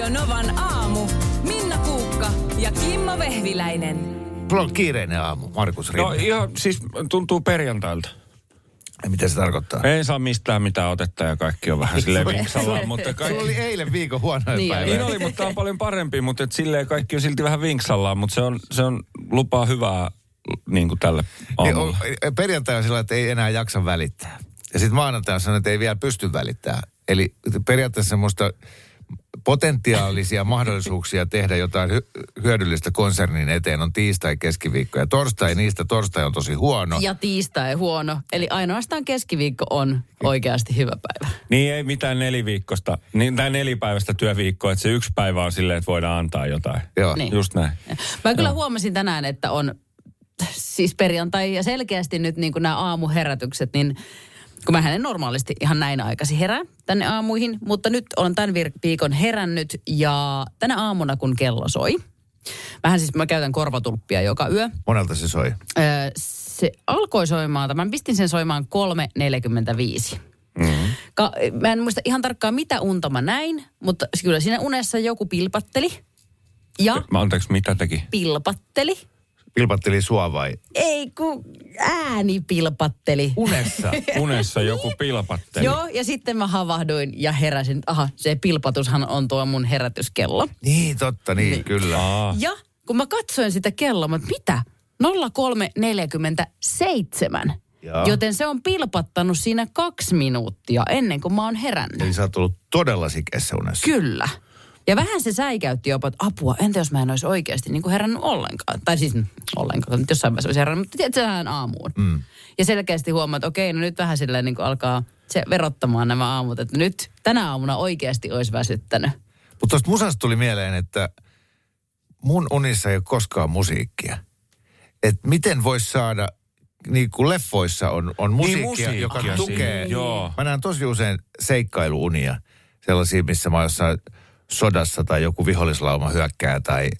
Radio Novan aamu. Minna Kuukka ja Kimmo Vehviläinen. Sulla on kiireinen aamu, Markus Rinne. No ihan siis tuntuu perjantailta. Mitä se tarkoittaa? Ei saa mistään mitään otetta ja kaikki on vähän silleen vinksallaan, mutta Sulla kaikki... oli eilen viikon huonoin Niin päivä. Niin oli, mutta tämä on paljon parempi, mutta et silleen kaikki on silti vähän vinksallaan, mutta se on, se on lupaa hyvää niin kuin tälle Niin, aamulle. on- perjantai on sillä, että ei enää jaksa välittää. Ja sitten maanantai on että ei vielä pysty välittää. Eli periaatteessa semmoista potentiaalisia mahdollisuuksia tehdä jotain hy- hyödyllistä konsernin eteen on tiistai, keskiviikko ja torstai. Niistä torstai on tosi huono. Ja tiistai huono. Eli ainoastaan keskiviikko on oikeasti hyvä päivä. Niin ei mitään neliviikkosta, niin, tai nelipäiväistä työviikkoa, että se yksi päivä on silleen, että voidaan antaa jotain. Joo. Niin. Just näin. Mä kyllä huomasin tänään, että on siis perjantai ja selkeästi nyt niin kuin nämä aamuherätykset, niin kun mä en normaalisti ihan näin aikaisin herää tänne aamuihin, mutta nyt olen tämän viikon herännyt ja tänä aamuna kun kello soi, vähän siis mä käytän korvatulppia joka yö, Monelta se soi. Öö, se alkoi soimaan, mä pistin sen soimaan 3.45. Mm-hmm. Ka- mä en muista ihan tarkkaan mitä unta mä näin, mutta kyllä siinä unessa joku pilpatteli. Ja Mä anteeksi, mitä teki? pilpatteli. Pilpatteli sua vai? Ei kun ääni pilpatteli. Unessa. Unessa joku pilpatteli. Joo, ja sitten mä havahduin ja heräsin, että aha, se pilpatushan on tuo mun herätyskello. niin, totta, niin, niin. kyllä. Aa, Ja kun mä katsoin sitä kelloa, mä, että mitä? 03.47. Joo. Joten se on pilpattanut siinä kaksi minuuttia ennen kuin mä oon herännyt. Eli sä oot ollut todella sikeessä unessa. Kyllä. Ja vähän se säikäytti jopa, että apua, entä jos mä en olisi oikeasti niin kuin herännyt ollenkaan. Tai siis ollenkaan, nyt jossain vaiheessa olisi herännyt, mutta tiedätkö, sehän aamuun. Mm. Ja selkeästi huomaa, että okei, no nyt vähän silleen niin kuin alkaa se verottamaan nämä aamut, että nyt tänä aamuna oikeasti olisi väsyttänyt. Mutta tuosta musasta tuli mieleen, että mun unissa ei ole koskaan musiikkia. Että miten voisi saada, niin kuin leffoissa on, on musiikkia, musiikkia joka siinä, tukee. joo. Mä näen tosi usein seikkailuunia, sellaisia, missä mä oon jossain sodassa tai joku vihollislauma hyökkää tai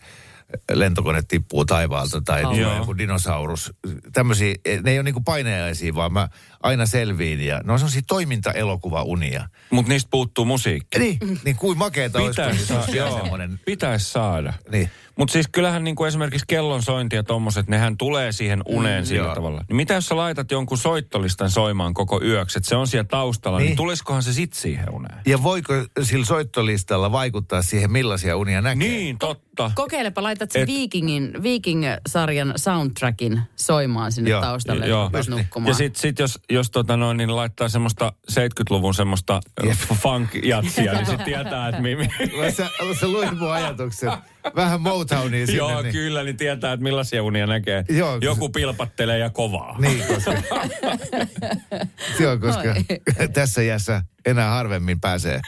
lentokone tippuu taivaalta tai Joo. joku dinosaurus. Tämmöisiä, ne ei ole niinku paineaisia, vaan mä aina selviin ja ne on sellaisia toimintaelokuvaunia. mutta niistä puuttuu musiikki. Niin, niin kuin makeeta Pitäisi se olisi saada, joo. Niin. Mutta siis kyllähän niin kuin esimerkiksi kellon sointi ja tommoset, nehän tulee siihen uneen mm, sillä joo. tavalla. Niin mitä jos sä laitat jonkun soittolistan soimaan koko yöksi, että se on siellä taustalla, niin, Niin. tulisikohan se sit siihen uneen? Ja voiko sillä soittolistalla vaikuttaa siihen, millaisia unia näkee? Niin, totta. Kokeilepa, laitat sen Et- Vikingin, Viking-sarjan soundtrackin soimaan sinne Joo, taustalle, joo. että Just niin. nukkumaan. Ja sitten sit jos, jos tota noin, niin laittaa semmoista 70-luvun semmoista Jep. funk-jatsia, niin se tietää, että mi, mi, Sä, sä luit mun ajatuksen. Vähän Motownia sinne. Joo, niin. kyllä, niin tietää, että millaisia unia näkee. Joo. Joku pilpattelee ja kovaa. Niin, koska... Joo, koska tässä iässä enää harvemmin pääsee,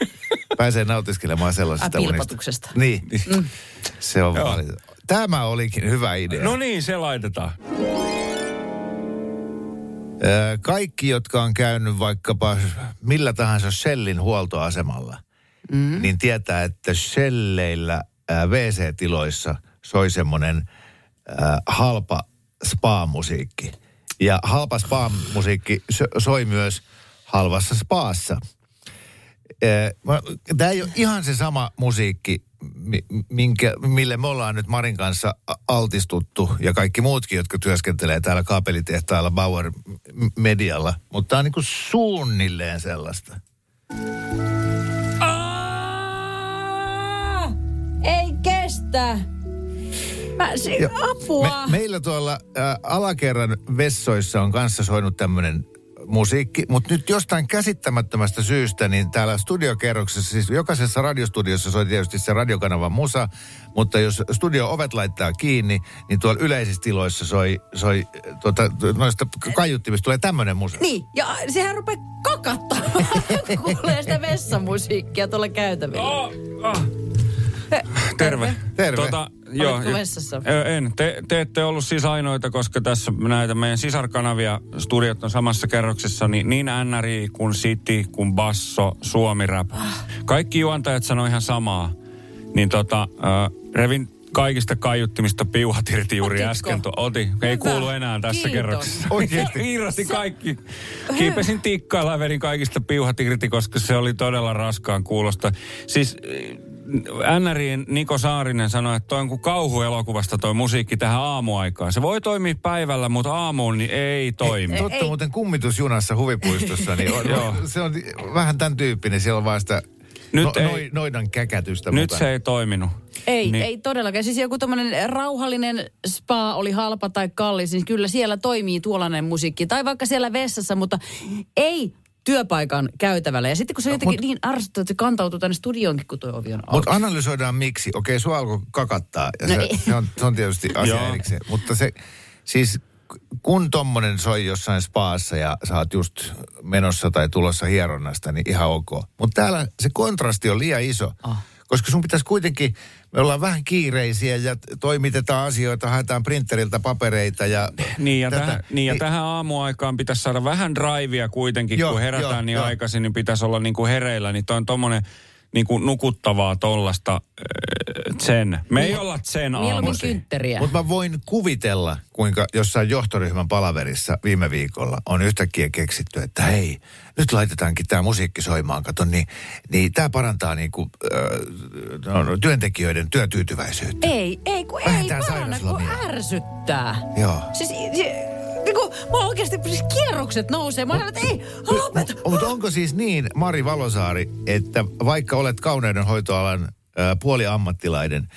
pääsee nautiskelemaan sellaisista Ai, unista. pilpatuksesta. Niin, se on valitettavaa. Tämä olikin hyvä idea. No niin, se laitetaan. Kaikki, jotka on käynyt vaikkapa millä tahansa Shellin huoltoasemalla, mm. niin tietää, että Shelleillä WC-tiloissa soi semmoinen halpa spa-musiikki. Ja halpa spa-musiikki so- soi myös halvassa spaassa. Tämä ei ole ihan se sama musiikki, mi- minkä, mille me ollaan nyt Marin kanssa altistuttu ja kaikki muutkin, jotka työskentelee täällä kaapelitehtaalla Bauer Medialla. Mutta tämä on niin kuin suunnilleen sellaista. Ei kestä! Mä, se, apua! Me, meillä tuolla ä, alakerran vessoissa on kanssa soinut tämmöinen musiikki, mutta nyt jostain käsittämättömästä syystä, niin täällä studiokerroksessa, siis jokaisessa radiostudiossa soi tietysti se radiokanavan musa, mutta jos studio-ovet laittaa kiinni, niin tuolla yleisissä tiloissa soi, soi tuota, noista kaiuttimista tulee tämmöinen musa. Niin, ja sehän rupeaa kakattamaan, kun kuulee sitä vessamusiikkia tuolla käytävillä. Oh, oh. Terve. Terve. Tota, Oletko ja- vessassa? En. Te, te ette ollut siis ainoita, koska tässä näitä meidän sisarkanavia, studiot on samassa kerroksessa, niin, niin NRI kuin City kuin Basso, Suomi Rap. Kaikki juontajat sanoi ihan samaa. Niin tota, ö, revin kaikista kaiuttimista piuhat irti juuri Otitko? äsken. To, oti. Ei Hyvä. kuulu enää tässä Kiitos. kerroksessa. Oikeesti? Irrotin kaikki. Kiipesin tikkailla ja vedin kaikista piuhat irti, koska se oli todella raskaan kuulosta. Siis NRIin Niko Saarinen sanoi, että toi on kuin kauhuelokuvasta toi musiikki tähän aamuaikaan. Se voi toimia päivällä, mutta aamuun niin ei toimi. Totta ei. muuten kummitusjunassa huvipuistossa, niin on, Joo. se on vähän tämän tyyppinen. Siellä on vaan sitä Nyt no, ei- noi, noidan käkätystä Nyt mukana. se ei toiminut. Ei, niin. ei todellakaan. Siis joku tämmöinen rauhallinen spa oli halpa tai kallis, niin kyllä siellä toimii tuollainen musiikki. Tai vaikka siellä vessassa, mutta ei työpaikan käytävällä. Ja sitten kun se on jotenkin niin ärsyttävää, että se kantautuu tänne studioonkin, kun tuo ovi on auki. Mutta analysoidaan miksi. Okei, sua alkoi kakattaa. Ja No se, ei. se, on, se on tietysti asia erikseen. Mutta se, siis kun tommonen soi jossain spaassa ja sä oot just menossa tai tulossa hieronnasta, niin ihan ok. Mutta täällä se kontrasti on liian iso. Ah. Koska sun pitäisi kuitenkin, me ollaan vähän kiireisiä ja toimitetaan asioita, haetaan printeriltä papereita ja... Niin ja, tätä. tähän, niin ja tähän aamuaikaan pitäisi saada vähän drivea kuitenkin, Joo, kun herätään joo, niin joo. aikaisin, niin pitäisi olla niin kuin hereillä. Niin toi on tommonen niin kuin nukuttavaa tollasta zen. Me ei olla zen Mieluummin aamusi. kyntteriä. Mutta mä voin kuvitella, kuinka jossain johtoryhmän palaverissa viime viikolla on yhtäkkiä keksitty, että hei, nyt laitetaankin tämä musiikki soimaan, kato, niin, niin tämä parantaa niinku, äh, no, työntekijöiden työtyytyväisyyttä. Ei, ei, kun ei Vähentää paranna, kun sairauslomia. ärsyttää. Joo. Siis, se, niin kuin, mulla oikeasti siis kierrokset nousee. Mä ajattelen, että ei, lopeta. Mutta onko siis niin, Mari Valosaari, että vaikka olet kauneudenhoitoalan puoliammattilainen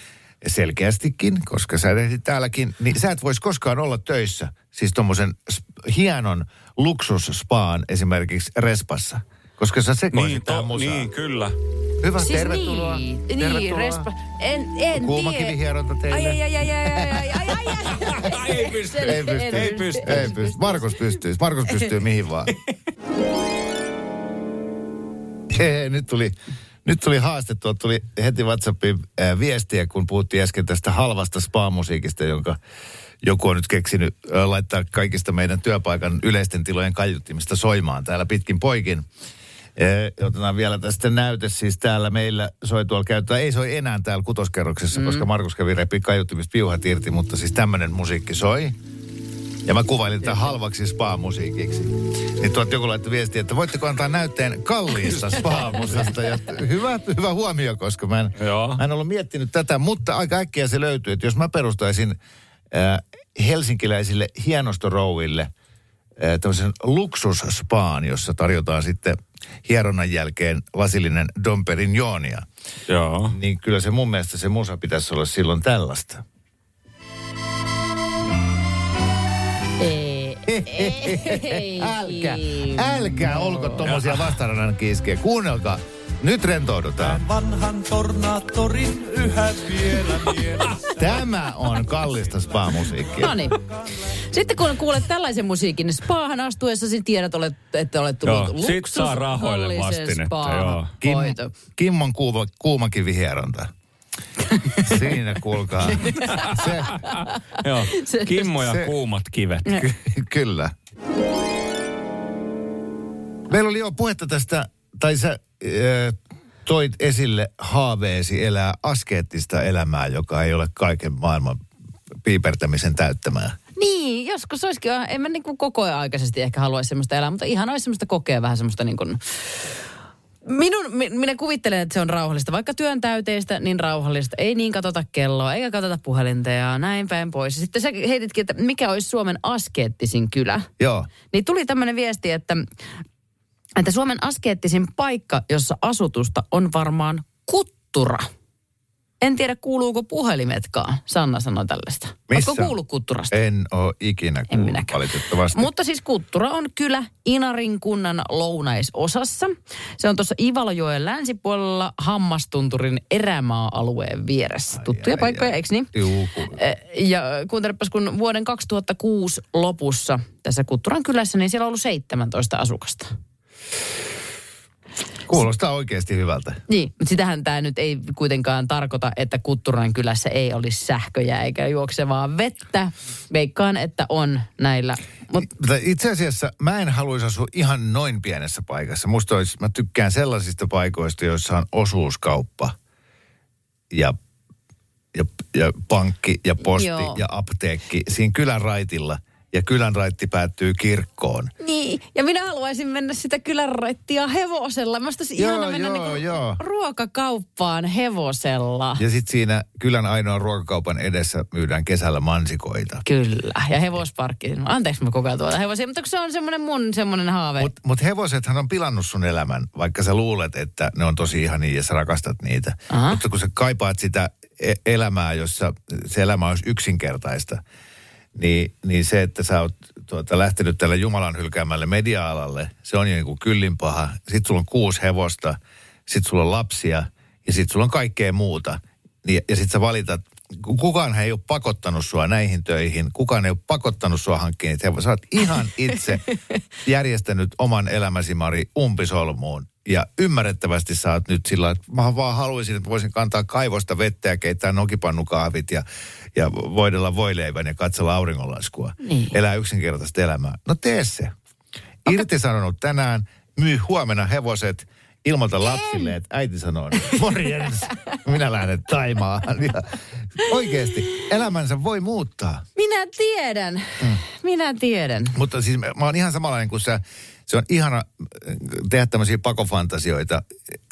selkeästikin, koska sä tehdit täälläkin, niin sä et voisi koskaan olla töissä, siis tuommoisen hienon luksusspaan esimerkiksi Respassa, koska sä se niin, to. Niin, kyllä. Hyvä, siis tervetuloa. Niin, niin tervetuloa. Niin, respa. En, en Kuuma tiedä. Kuumakivihieronta teille. Ai, ai, ai, ai, ai, ai, ai, ai. ei pysty. Ei pysty. Ei pysty. Ei pysty. Markus pystyy. Markus pystyy mihin vaan. Hei, nyt tuli nyt tuli haaste. Tuolta tuli heti WhatsAppiin äh, viestiä, kun puhuttiin äsken tästä halvasta spa-musiikista, jonka joku on nyt keksinyt äh, laittaa kaikista meidän työpaikan yleisten tilojen kaiuttimista soimaan täällä pitkin poikin. Eh, otetaan vielä tästä näyte. Siis täällä meillä soi tuolla käyttää, ei soi enää täällä kutoskerroksessa, mm. koska Markus kävi repi kaiuttimista piuhat irti, mutta siis tämmöinen musiikki soi. Ja mä kuvailin tätä halvaksi spa-musiikiksi. Niin tuolta joku laittoi viestiä, että voitteko antaa näytteen kalliista spa-musasta. Ja hyvä, hyvä huomio, koska mä en, Joo. mä en ollut miettinyt tätä, mutta aika äkkiä se löytyy, että jos mä perustaisin äh, helsinkiläisille hienostorouille äh, tämmöisen luksusspaan, jossa tarjotaan sitten hieronnan jälkeen lasillinen Dom Perignonia, Joo. niin kyllä se mun mielestä se musa pitäisi olla silloin tällaista. Älkää, älkää olko tommosia vastarannan kiskejä. Kuunnelkaa. Nyt rentoudutaan. vanhan tornaattorin yhä vielä. Tämä on kallista spa-musiikkia. No niin. Sitten kun kuulet tällaisen musiikin, niin spaahan astuessasi tiedät, olet, että olet tullut Joo, sit saa rahoille vastinetta, joo. Kim. Kimmon kuuma, kuumakivihieronta. Siinä kuulkaa. Se, Joo. Se- Kimmo ja se- kuumat kivet. ky- kyllä. Meillä oli jo puhetta tästä, tai sä äh, toit esille haaveesi elää askeettista elämää, joka ei ole kaiken maailman piipertämisen täyttämää. Niin, joskus olisikin, en mä niin kuin koko ajan aikaisesti ehkä haluaisi semmoista elää, mutta ihan olisi semmoista kokea vähän semmoista niin kuin, Minun, mi- minä kuvittelen, että se on rauhallista. Vaikka työn täyteistä, niin rauhallista. Ei niin katsota kelloa, eikä katsota puhelinta ja näin päin pois. Sitten sä heititkin, että mikä olisi Suomen askeettisin kylä. Joo. Niin tuli tämmöinen viesti, että, että Suomen askeettisin paikka, jossa asutusta on varmaan Kuttura. En tiedä, kuuluuko puhelimetkaan. Sanna sanoi tällaista. Missä? Oletko kuullut Kutturasta? En ole ikinä En kuullut minäkään. valitettavasti. Mutta siis Kuttura on kylä Inarin kunnan lounaisosassa. Se on tuossa Ivalojoen länsipuolella Hammastunturin erämaa-alueen vieressä. Tuttuja ai, paikkoja, ai. eikö niin? Juu. Eh, Ja kuuntelepas, kun vuoden 2006 lopussa tässä Kutturan kylässä, niin siellä on ollut 17 asukasta. Kuulostaa oikeasti hyvältä. Niin, mutta sitähän tämä nyt ei kuitenkaan tarkoita, että Kutturan kylässä ei olisi sähköjä eikä juoksevaa vettä. Veikkaan, että on näillä. Mut, itse asiassa mä en haluaisi asua ihan noin pienessä paikassa. Musta olisi, mä tykkään sellaisista paikoista, joissa on osuuskauppa ja, ja, ja pankki ja posti Joo. ja apteekki siinä kylän raitilla. Ja kylän raitti päättyy kirkkoon. Niin, ja minä haluaisin mennä sitä kylänraittia hevosella. Mä olisi Joo, ihana mennä joo, niinku joo. ruokakauppaan hevosella. Ja sitten siinä kylän ainoan ruokakaupan edessä myydään kesällä mansikoita. Kyllä, ja hevosparkki. Anteeksi mä koko ajan tuota hevosia, mutta se on semmoinen mun semmoinen haave. Mutta mut hevosethan on pilannut sun elämän, vaikka sä luulet, että ne on tosi ihania ja sä rakastat niitä. Aha. Mutta kun sä kaipaat sitä e- elämää, jossa se elämä olisi yksinkertaista, niin, niin se, että sä oot tuota, lähtenyt tälle Jumalan hylkäämälle media-alalle, se on jo niin kuin kyllin paha. Sitten sulla on kuusi hevosta, sitten sulla on lapsia ja sitten sulla on kaikkea muuta. Niin, ja sitten sä valitat, ku- kukaan ei ole pakottanut sua näihin töihin, kukaan ei ole pakottanut sua hankkimaan niitä hevosia. Sä oot ihan itse järjestänyt oman elämäsi, Mari, umpisolmuun. Ja ymmärrettävästi sä oot nyt sillä, että mä vaan haluaisin, että voisin kantaa kaivosta vettä ja keittää nokipannukahvit ja, ja voidella voileivän ja katsella auringonlaskua. Niin. Elää yksinkertaista elämää. No tee se. Irtisanonut tänään, myy huomenna hevoset, ilmoita lapsille, että äiti sanoo, morjens, minä lähden Taimaan. Ja oikeasti, elämänsä voi muuttaa. Minä tiedän, Mm. minä tiedän. Mutta siis mä, mä oon ihan samanlainen kuin sä. Se on ihana äh, tehdä tämmöisiä pakofantasioita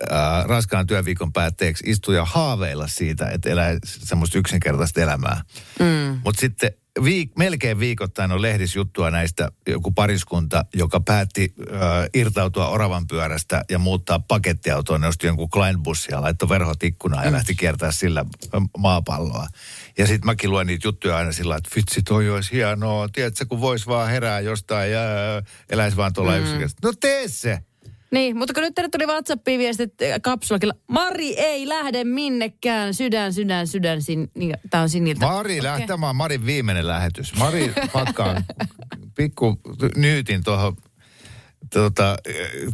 ää, raskaan työviikon päätteeksi, istua ja haaveilla siitä, että elää semmoista yksinkertaista elämää. Mm. Mutta sitten viik- melkein viikoittain on lehdisjuttua näistä joku pariskunta, joka päätti ää, irtautua oravan pyörästä ja muuttaa pakettiautoon. Ne osti jonkun Kleinbussia, laittoi verhot ikkunaan ja lähti kiertää sillä maapalloa. Ja sitten mäkin luen niitä juttuja aina sillä, että vitsi toi olisi hienoa. Tiedätkö, kun vois vaan herää jostain ja ää, eläisi vaan tuolla mm. yksinkertaisesti. No tee se! Niin, mutta kun nyt teille tuli WhatsAppiin viestit äh, kapsulakilla. Mari ei lähde minnekään. Sydän, sydän, sydän. Sin, niin, tää on siniltä. Mari, okay. tämä on Marin viimeinen lähetys. Mari pakkaa pikku nyytin tuohon tota,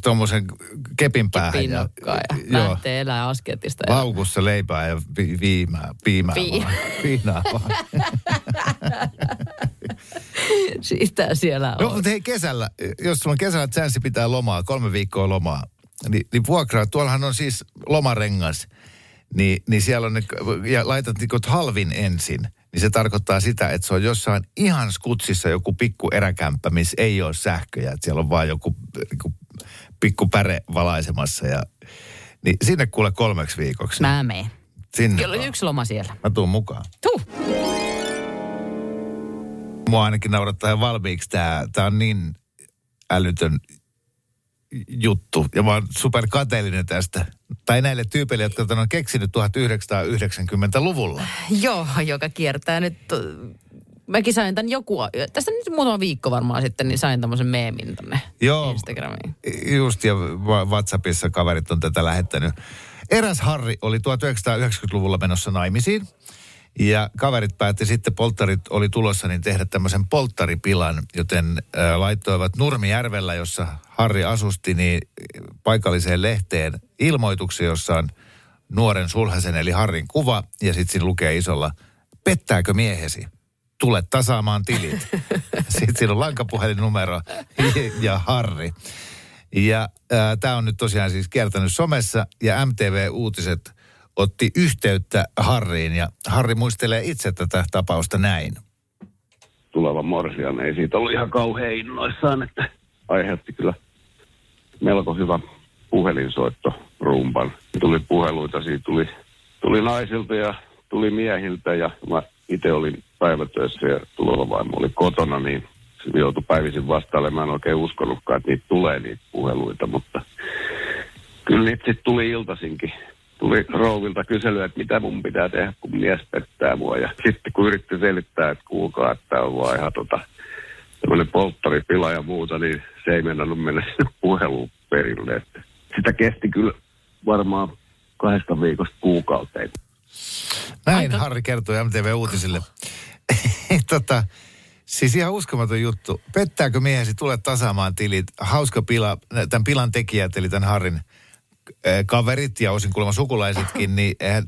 tuommoisen kepin päähän. Pinnokkaa ja, joo, lähtee elää asketista. Ja... laukussa leipää ja vi, viimää, piimää Vii- vaan. Viinaa vaan. Siitä siellä No, on. mutta hei kesällä, jos sulla on kesällä chanssi pitää lomaa, kolme viikkoa lomaa, niin, niin vuokraa, tuollahan on siis lomarengas, niin, niin siellä on ne, ja laitat niin halvin ensin, niin se tarkoittaa sitä, että se on jossain ihan skutsissa joku pikku eräkämppä, missä ei ole sähköjä, että siellä on vaan joku niin pikku päre valaisemassa ja niin sinne kuule kolmeksi viikoksi. Mä meen. Sinne Kyllä yksi loma siellä. Mä tuun mukaan. Tuu. Mua ainakin naurattaa valmiiksi tää. Tää on niin älytön juttu. Ja mä oon super kateellinen tästä. Tai näille tyypeille, jotka tämän on keksinyt 1990-luvulla. Joo, joka kiertää nyt. äh, Mäkin sain tämän joku, tästä nyt muutama viikko varmaan sitten, niin sain tämmöisen meemin tonne Joo. Instagramiin. Just, ja WhatsAppissa kaverit on tätä lähettänyt. Eräs Harri oli 1990-luvulla menossa naimisiin. Ja kaverit päätti sitten, polttarit oli tulossa, niin tehdä tämmöisen polttaripilan, joten äh, laittoivat Nurmijärvellä, jossa Harri asusti, niin paikalliseen lehteen ilmoituksen, jossa on nuoren sulhasen eli Harrin kuva, ja sitten siinä lukee isolla, pettääkö miehesi? Tule tasaamaan tilit. sitten siinä on lankapuhelinnumero ja Harri. Ja tämä on nyt tosiaan siis kiertänyt somessa ja MTV Uutiset otti yhteyttä Harriin ja Harri muistelee itse tätä tapausta näin. tuleva morsian ei siitä ollut ihan kauhean innoissaan, että aiheutti kyllä melko hyvä puhelinsoitto rumban. Tuli puheluita, siitä tuli, tuli naisilta ja tuli miehiltä ja mä itse olin päivätöissä ja tuleva vaimo oli kotona, niin se joutui päivisin vastailemaan. Mä en oikein uskonutkaan, että niitä tulee niitä puheluita, mutta kyllä niitä sitten tuli iltasinkin. Tuli rouvilta kyselyä, että mitä mun pitää tehdä, kun mies pettää mua. Ja sitten kun yritti selittää, että kuulkaa, että on vaan ihan tota, tämmöinen polttaripila ja muuta, niin se ei mennänyt mennä sinne puheluun perille. Että sitä kesti kyllä varmaan kahdesta viikosta kuukauteen. Näin Aika- Harri kertoi MTV Uutisille. tota, siis ihan uskomaton juttu. Pettääkö miehesi, tule tasaamaan tilit. Hauska pila, tämän pilan tekijät, eli tämän Harrin kaverit ja osin kuulemma sukulaisetkin, niin eihän,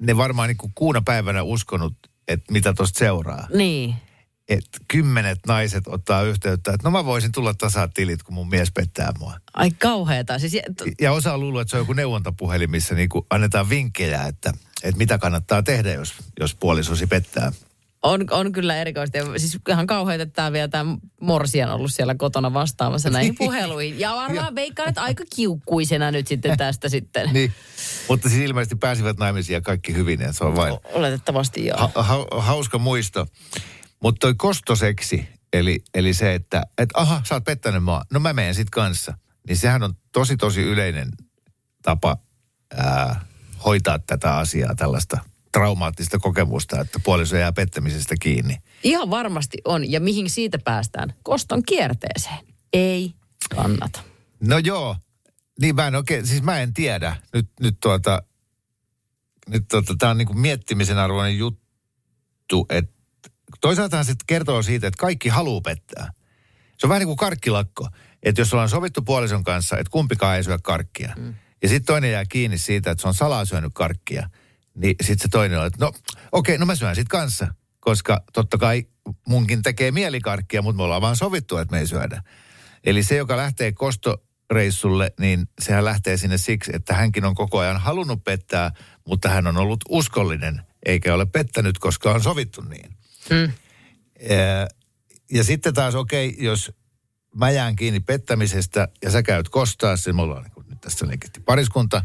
ne varmaan niin kuin kuuna päivänä uskonut, että mitä tuosta seuraa. Niin. Että kymmenet naiset ottaa yhteyttä, että no mä voisin tulla tasaa tilit, kun mun mies pettää mua. Ai kauheeta. Siis, t- Ja osa on luullut, että se on joku neuvontapuhelin, missä niinku annetaan vinkkejä, että, että mitä kannattaa tehdä, jos, jos puolisosi pettää. On, on kyllä erikoista. Ja Siis ihan kauheita, että tämä vielä tämä Morsian ollut siellä kotona vastaamassa näihin puheluihin. Ja varmaan veikkaan, että aika kiukkuisena nyt sitten tästä sitten. Niin. Mutta siis ilmeisesti pääsivät naimisiin ja kaikki hyvin. Ja se on vain Oletettavasti joo. ha, ha, hauska muisto. Mutta toi kostoseksi, eli, eli se, että et, aha, sä oot pettänyt mua, no mä menen sit kanssa. Niin sehän on tosi, tosi yleinen tapa ää, hoitaa tätä asiaa, tällaista traumaattista kokemusta, että puoliso jää pettämisestä kiinni. Ihan varmasti on. Ja mihin siitä päästään? Koston kierteeseen. Ei kannata. No joo, niin mä en oikein, siis mä en tiedä. Nyt, nyt tuota, nyt tuota, tää on niinku miettimisen arvoinen juttu, että toisaalta se kertoo siitä, että kaikki haluaa pettää. Se on vähän niin kuin karkkilakko. Että jos ollaan sovittu puolison kanssa, että kumpikaan ei syö karkkia. Mm. Ja sitten toinen jää kiinni siitä, että se on salaa syönyt karkkia. Niin sitten se toinen on, että no okei, okay, no mä syön sit kanssa. Koska totta kai munkin tekee mieli karkkia, mutta me ollaan vaan sovittu, että me ei syödä. Eli se, joka lähtee kostoreissulle, niin sehän lähtee sinne siksi, että hänkin on koko ajan halunnut pettää, mutta hän on ollut uskollinen, eikä ole pettänyt, koska on sovittu niin. Mm. Ja, ja sitten taas okei, okay, jos mä jään kiinni pettämisestä ja sä käyt kostaa sen, mulla on niin kuin, nyt tässä pariskunta,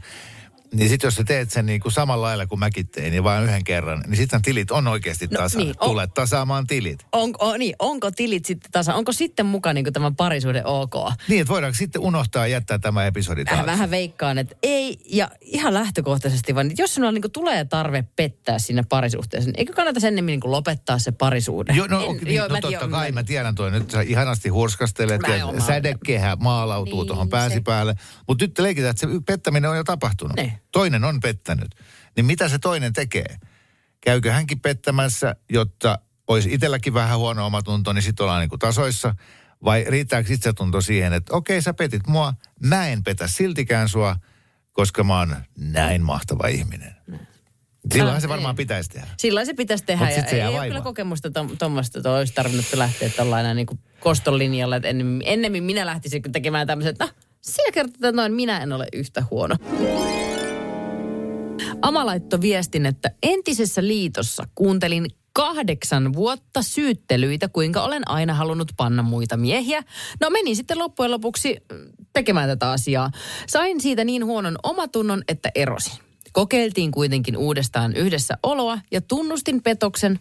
niin sitten jos sä teet sen niin kuin samalla lailla kuin mäkin tein, niin vain yhden kerran, niin sitten tilit on oikeasti No tasa. niin, on- Tulet tasaamaan tilit. On, on, niin, onko tilit sitten tasa? Onko sitten mukaan niin tämän parisuuden ok? Niin, että voidaanko sitten unohtaa ja jättää tämä episodi Vähän, taas? vähän veikkaan, että ei, ja ihan lähtökohtaisesti, vaan jos sinulla niin tulee tarve pettää siinä parisuhteessa, niin eikö kannata sen ennemmin niin lopettaa se parisuhde? Joo, no, En- en, niin, joo, no mä totta kai, mä tiedän toi. Nyt sä ihanasti hurskastelet Mä ja mä- sädekehä maalautuu Niin, tuohon se- päänsipäälle. Mutta nyt leikitään, että se pettäminen on jo tapahtunut. Niin. Toinen on pettänyt. Niin mitä se toinen tekee? Käykö hänkin pettämässä, jotta olisi itselläkin vähän huono omatunto, niin sitten ollaan niinku tasoissa? Vai riittääkö itsetunto siihen, että okei, sä petit mua, mä en petä siltikään sua, koska mä oon näin mahtava ihminen. Silloinhan se Ah, varmaan niin. pitäisi tehdä. Sillä se pitäisi tehdä. Mut Ja se ei jää ole vaivaa. kyllä kokemusta tuommoista, että olisi tarvinnut lähteä tällainen niin koston linjalle. Että ennemmin, ennemmin minä lähtisin tekemään tämmöisen, että no, siellä kertoo, että noin minä en ole yhtä huono. Ama laittoi viestin, että entisessä liitossa kuuntelin kahdeksan vuotta syyttelyitä, kuinka olen aina halunnut panna muita miehiä. No menin sitten loppujen lopuksi mm, tekemään tätä asiaa. Sain siitä niin huonon omatunnon, että erosin. Kokeiltiin kuitenkin uudestaan yhdessä oloa ja tunnustin petoksen.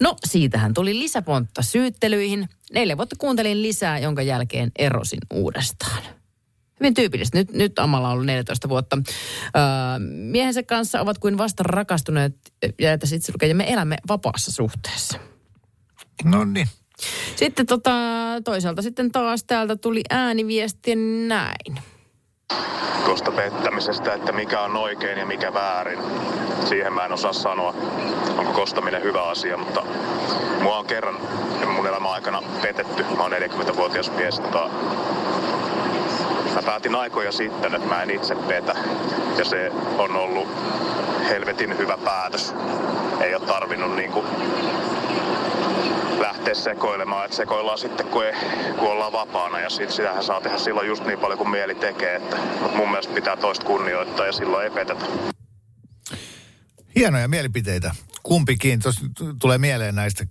No, siitähän tuli lisäpontta syyttelyihin. Neljä vuotta kuuntelin lisää, jonka jälkeen erosin uudestaan. Hyvin tyypillistä. Nyt, nyt Amalla on ollut 14 vuotta. Öö, miehensä kanssa ovat kuin vasta rakastuneet ja tässä itse lukee, ja me elämme vapaassa suhteessa. No niin. Sitten tota, toisaalta sitten taas täältä tuli ääniviesti näin. tuosta pettämisestä, että mikä on oikein ja mikä väärin. Siihen mä en osaa sanoa, onko kostaminen hyvä asia, mutta mua on kerran mun elämän aikana petetty. Mä oon 40-vuotias mies. Tota, mä päätin aikoja sitten, että mä en itse petä. Ja se on ollut helvetin hyvä päätös. Ei ole tarvinnut niinku lähteä sekoilemaan. Että sekoillaan sitten, kun, ei, kun ollaan vapaana. Ja sit, sitähän saa tehdä silloin just niin paljon kuin mieli tekee. Että, mutta mun mielestä pitää toista kunnioittaa ja silloin ei petetä. Hienoja mielipiteitä. Kumpikin. Tuossa tulee mieleen näistä,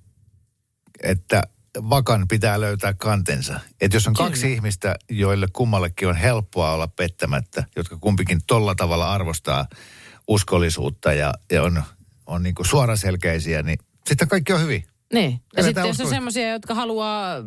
että vakan pitää löytää kantensa. Että jos on Kyllä. kaksi ihmistä, joille kummallekin on helppoa olla pettämättä, jotka kumpikin tolla tavalla arvostaa uskollisuutta ja, ja on, on niin kuin suoraselkeisiä, niin sitten kaikki on hyvin. Niin. Ja Eletään sitten jos on semmoisia, jotka haluaa ö,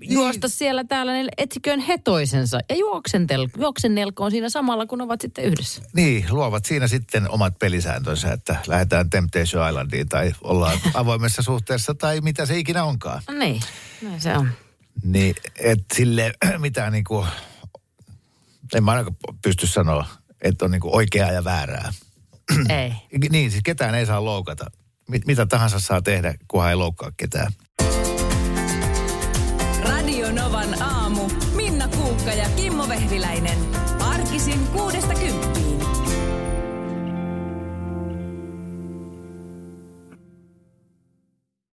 juosta siellä täällä, niin etsiköön he toisensa. Ja juoksentel, juoksennelkoon siinä samalla, kun ovat sitten yhdessä. Niin, luovat siinä sitten omat pelisääntönsä, että lähdetään Temptation Islandiin tai ollaan avoimessa suhteessa tai mitä se ikinä onkaan. No niin, näin se on. Niin, et sille mitään niinku, en mä ainakaan pysty sanoa, että on niinku oikeaa ja väärää. Ei. Niin, siis ketään ei saa loukata. Mit, mitä tahansa saa tehdä, kunhan ei loukkaa ketään. Radio Novan aamu. Minna Kuukka ja Kimmo Vehviläinen. Arkisin kuudesta kymppiin.